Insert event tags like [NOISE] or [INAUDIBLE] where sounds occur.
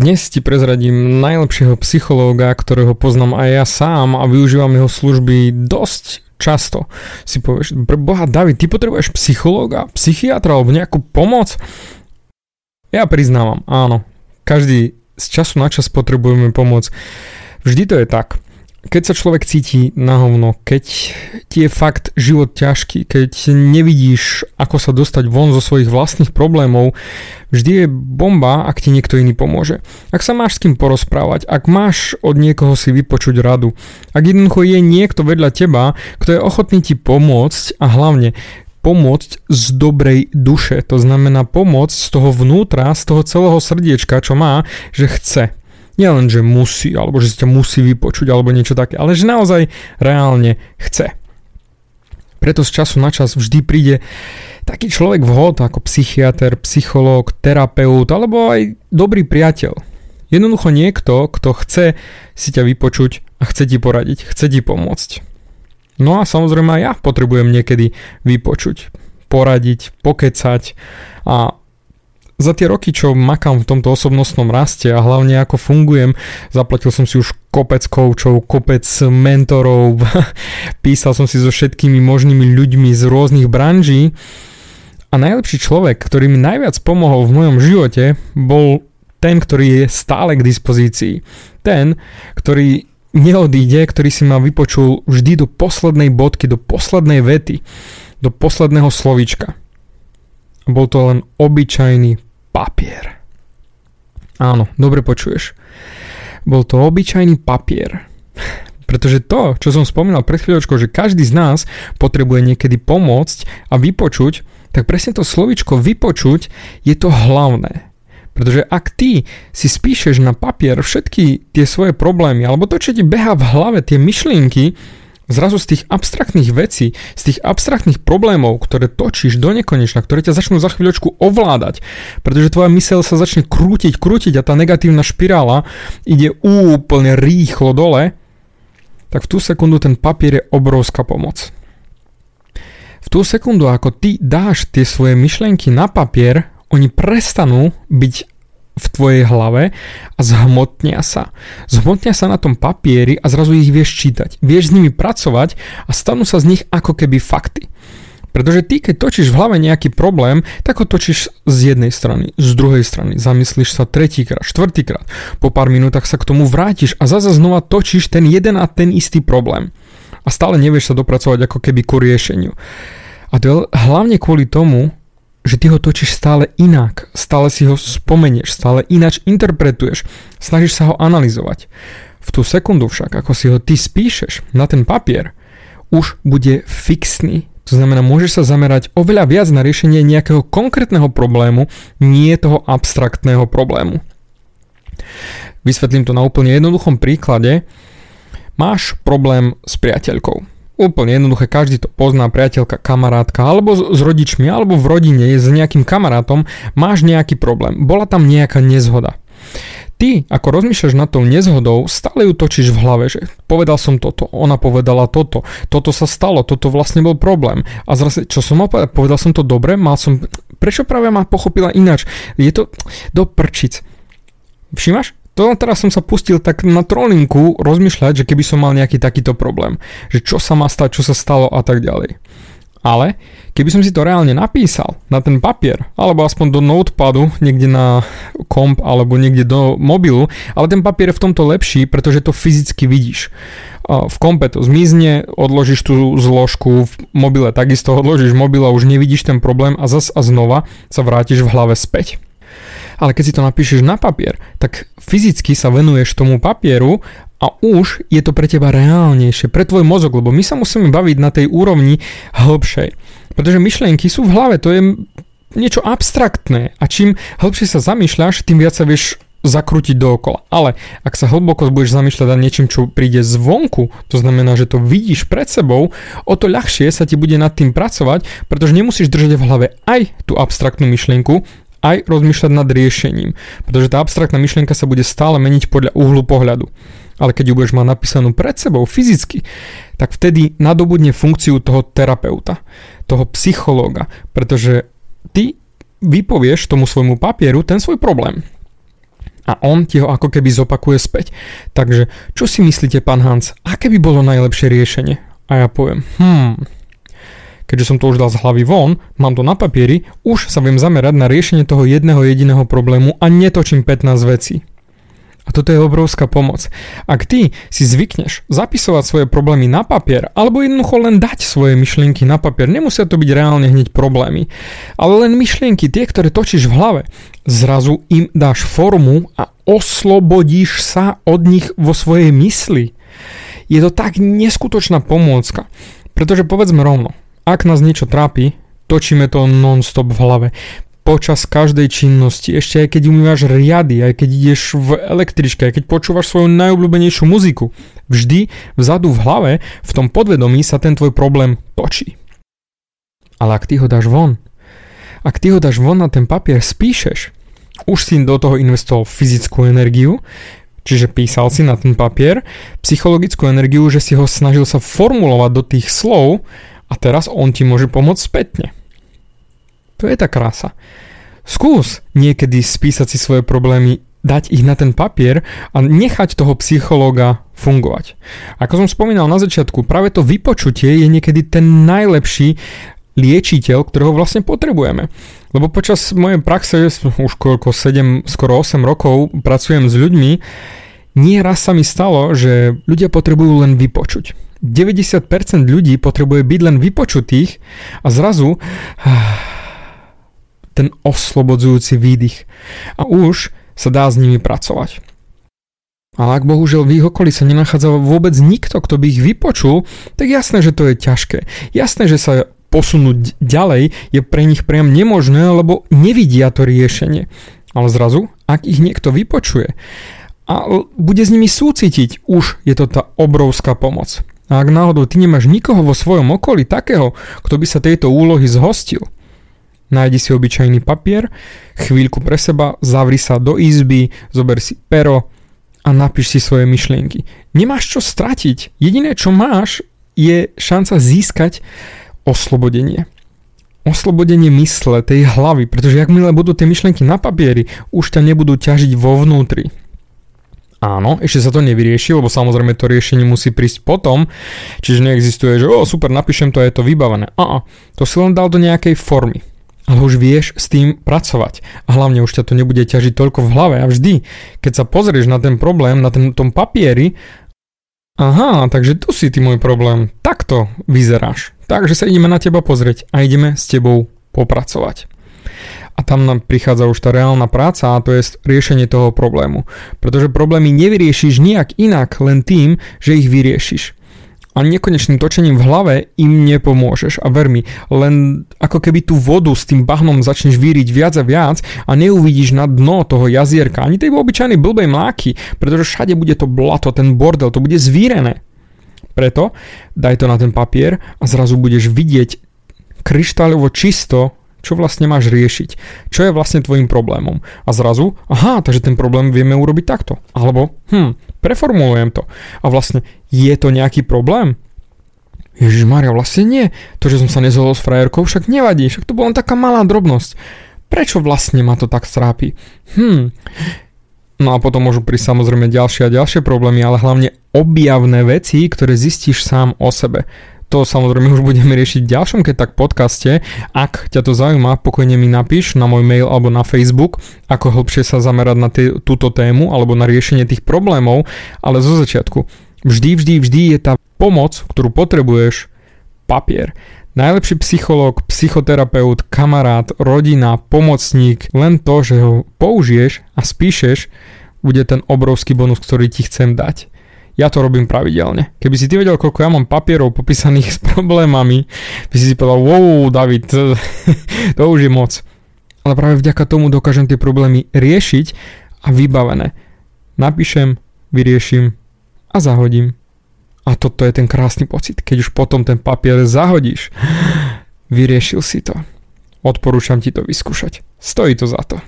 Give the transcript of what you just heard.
Dnes ti prezradím najlepšieho psychológa, ktorého poznám aj ja sám a využívam jeho služby dosť často. Si povieš, pre boha David, ty potrebuješ psychológa, psychiatra alebo nejakú pomoc? Ja priznávam, áno. Každý z času na čas potrebujeme pomoc. Vždy to je tak keď sa človek cíti na hovno, keď ti je fakt život ťažký, keď nevidíš, ako sa dostať von zo svojich vlastných problémov, vždy je bomba, ak ti niekto iný pomôže. Ak sa máš s kým porozprávať, ak máš od niekoho si vypočuť radu, ak jednoducho je niekto vedľa teba, kto je ochotný ti pomôcť a hlavne pomôcť z dobrej duše. To znamená pomôcť z toho vnútra, z toho celého srdiečka, čo má, že chce nielen, že musí, alebo že si ťa musí vypočuť, alebo niečo také, ale že naozaj reálne chce. Preto z času na čas vždy príde taký človek vhod ako psychiatr, psychológ, terapeut alebo aj dobrý priateľ. Jednoducho niekto, kto chce si ťa vypočuť a chce ti poradiť, chce ti pomôcť. No a samozrejme aj ja potrebujem niekedy vypočuť, poradiť, pokecať a za tie roky, čo makám v tomto osobnostnom raste a hlavne ako fungujem, zaplatil som si už kopec koučov, kopec mentorov, [LAUGHS] písal som si so všetkými možnými ľuďmi z rôznych branží a najlepší človek, ktorý mi najviac pomohol v mojom živote, bol ten, ktorý je stále k dispozícii. Ten, ktorý neodíde, ktorý si ma vypočul vždy do poslednej bodky, do poslednej vety, do posledného slovička. Bol to len obyčajný papier. Áno, dobre počuješ. Bol to obyčajný papier. Pretože to, čo som spomínal pred chvíľočkou, že každý z nás potrebuje niekedy pomôcť a vypočuť, tak presne to slovičko vypočuť je to hlavné. Pretože ak ty si spíšeš na papier všetky tie svoje problémy, alebo to, čo ti beha v hlave, tie myšlienky, zrazu z tých abstraktných vecí, z tých abstraktných problémov, ktoré točíš do nekonečna, ktoré ťa začnú za chvíľočku ovládať, pretože tvoja myseľ sa začne krútiť, krútiť a tá negatívna špirála ide úplne rýchlo dole, tak v tú sekundu ten papier je obrovská pomoc. V tú sekundu, ako ty dáš tie svoje myšlienky na papier, oni prestanú byť v tvojej hlave a zhmotnia sa. Zhmotnia sa na tom papieri a zrazu ich vieš čítať. Vieš s nimi pracovať a stanú sa z nich ako keby fakty. Pretože ty, keď točíš v hlave nejaký problém, tak ho točíš z jednej strany, z druhej strany, zamyslíš sa tretíkrát, štvrtýkrát, po pár minútach sa k tomu vrátiš a zase znova točíš ten jeden a ten istý problém. A stále nevieš sa dopracovať ako keby ku riešeniu. A to je hlavne kvôli tomu, že ty ho točíš stále inak, stále si ho spomenieš, stále ináč interpretuješ, snažíš sa ho analyzovať. V tú sekundu však, ako si ho ty spíšeš na ten papier, už bude fixný. To znamená, môžeš sa zamerať oveľa viac na riešenie nejakého konkrétneho problému, nie toho abstraktného problému. Vysvetlím to na úplne jednoduchom príklade. Máš problém s priateľkou Úplne jednoduché, každý to pozná, priateľka, kamarátka, alebo s, s rodičmi, alebo v rodine, s nejakým kamarátom, máš nejaký problém. Bola tam nejaká nezhoda. Ty, ako rozmýšľaš nad tou nezhodou, stále ju točíš v hlave, že povedal som toto, ona povedala toto, toto sa stalo, toto vlastne bol problém. A zase, čo som mal povedať, povedal som to dobre, mal som, prečo práve ma pochopila ináč? Je to do prčic. Všimáš? To teraz som sa pustil tak na trolinku rozmýšľať, že keby som mal nejaký takýto problém, že čo sa má stať, čo sa stalo a tak ďalej. Ale keby som si to reálne napísal na ten papier, alebo aspoň do notepadu, niekde na komp alebo niekde do mobilu, ale ten papier je v tomto lepší, pretože to fyzicky vidíš. V kompe to zmizne, odložíš tú zložku, v mobile takisto odložíš mobil a už nevidíš ten problém a zas a znova sa vrátiš v hlave späť ale keď si to napíšeš na papier, tak fyzicky sa venuješ tomu papieru a už je to pre teba reálnejšie, pre tvoj mozog, lebo my sa musíme baviť na tej úrovni hĺbšej. Pretože myšlienky sú v hlave, to je niečo abstraktné a čím hĺbšie sa zamýšľaš, tým viac sa vieš zakrútiť dookola. Ale ak sa hlboko budeš zamýšľať nad niečím, čo príde zvonku, to znamená, že to vidíš pred sebou, o to ľahšie sa ti bude nad tým pracovať, pretože nemusíš držať v hlave aj tú abstraktnú myšlienku, aj rozmýšľať nad riešením, pretože tá abstraktná myšlienka sa bude stále meniť podľa uhlu pohľadu. Ale keď ju budeš mať napísanú pred sebou fyzicky, tak vtedy nadobudne funkciu toho terapeuta, toho psychológa, pretože ty vypovieš tomu svojmu papieru ten svoj problém. a on ti ho ako keby zopakuje späť. Takže, čo si myslíte, pán Hans, aké by bolo najlepšie riešenie? A ja poviem, hmm, keďže som to už dal z hlavy von, mám to na papieri, už sa viem zamerať na riešenie toho jedného jediného problému a netočím 15 vecí. A toto je obrovská pomoc. Ak ty si zvykneš zapisovať svoje problémy na papier, alebo jednoducho len dať svoje myšlienky na papier, nemusia to byť reálne hneď problémy, ale len myšlienky, tie, ktoré točíš v hlave, zrazu im dáš formu a oslobodíš sa od nich vo svojej mysli. Je to tak neskutočná pomôcka. Pretože povedzme rovno, ak nás niečo trápi, točíme to non-stop v hlave počas každej činnosti, ešte aj keď umývaš riady, aj keď ideš v električke, aj keď počúvaš svoju najobľúbenejšiu muziku. Vždy vzadu v hlave, v tom podvedomí sa ten tvoj problém točí. Ale ak ty ho dáš von, ak ty ho dáš von na ten papier, spíšeš, už si do toho investoval fyzickú energiu, čiže písal si na ten papier, psychologickú energiu, že si ho snažil sa formulovať do tých slov a teraz on ti môže pomôcť spätne. To je tá krása. Skús niekedy spísať si svoje problémy, dať ich na ten papier a nechať toho psychológa fungovať. Ako som spomínal na začiatku, práve to vypočutie je niekedy ten najlepší liečiteľ, ktorého vlastne potrebujeme. Lebo počas mojej praxe, už koľko 7, skoro 8 rokov pracujem s ľuďmi, nie raz sa mi stalo, že ľudia potrebujú len vypočuť. 90% ľudí potrebuje byť len vypočutých a zrazu ten oslobodzujúci výdych. A už sa dá s nimi pracovať. Ale ak bohužiaľ v ich okolí sa nenachádza vôbec nikto, kto by ich vypočul, tak jasné, že to je ťažké. Jasné, že sa posunúť ďalej je pre nich priam nemožné, lebo nevidia to riešenie. Ale zrazu, ak ich niekto vypočuje a bude s nimi súcitiť, už je to tá obrovská pomoc. A ak náhodou ty nemáš nikoho vo svojom okolí takého, kto by sa tejto úlohy zhostil, nájdi si obyčajný papier, chvíľku pre seba, zavri sa do izby, zober si pero a napíš si svoje myšlienky. Nemáš čo stratiť. Jediné, čo máš, je šanca získať oslobodenie. Oslobodenie mysle, tej hlavy, pretože jakmile budú tie myšlienky na papieri, už ťa nebudú ťažiť vo vnútri. Áno, ešte sa to nevyrieši, lebo samozrejme to riešenie musí prísť potom, čiže neexistuje, že o super, napíšem to a je to vybavené. A to si len dal do nejakej formy ale už vieš s tým pracovať. A hlavne už ťa to nebude ťažiť toľko v hlave. A vždy, keď sa pozrieš na ten problém, na ten, tom papieri, aha, takže tu si ty môj problém, takto vyzeráš. Takže sa ideme na teba pozrieť a ideme s tebou popracovať. A tam nám prichádza už tá reálna práca a to je riešenie toho problému. Pretože problémy nevyriešiš nijak inak len tým, že ich vyriešiš a nekonečným točením v hlave im nepomôžeš. A ver mi, len ako keby tú vodu s tým bahnom začneš víriť viac a viac a neuvidíš na dno toho jazierka, ani tej obyčajnej blbej mláky, pretože všade bude to blato, ten bordel, to bude zvírené. Preto daj to na ten papier a zrazu budeš vidieť kryštáľovo čisto, čo vlastne máš riešiť, čo je vlastne tvojim problémom. A zrazu, aha, takže ten problém vieme urobiť takto. Alebo, hm, preformulujem to. A vlastne, je to nejaký problém? Ježiš Maria, vlastne nie. To, že som sa nezvolil s frajerkou, však nevadí, však to bola len taká malá drobnosť. Prečo vlastne ma to tak strápi? Hm. No a potom môžu prísť samozrejme ďalšie a ďalšie problémy, ale hlavne objavné veci, ktoré zistíš sám o sebe to samozrejme už budeme riešiť v ďalšom keď tak podcaste. Ak ťa to zaujíma, pokojne mi napíš na môj mail alebo na Facebook, ako hlbšie sa zamerať na tý, túto tému alebo na riešenie tých problémov, ale zo začiatku. Vždy, vždy, vždy je tá pomoc, ktorú potrebuješ, papier. Najlepší psychológ, psychoterapeut, kamarát, rodina, pomocník, len to, že ho použiješ a spíšeš, bude ten obrovský bonus, ktorý ti chcem dať. Ja to robím pravidelne. Keby si ty vedel, koľko ja mám papierov popísaných s problémami, by si si povedal, wow, David, to [LAUGHS] už je moc. Ale práve vďaka tomu dokážem tie problémy riešiť a vybavené. Napíšem, vyrieším a zahodím. A toto je ten krásny pocit, keď už potom ten papier zahodíš. Vyriešil si to. Odporúčam ti to vyskúšať. Stojí to za to.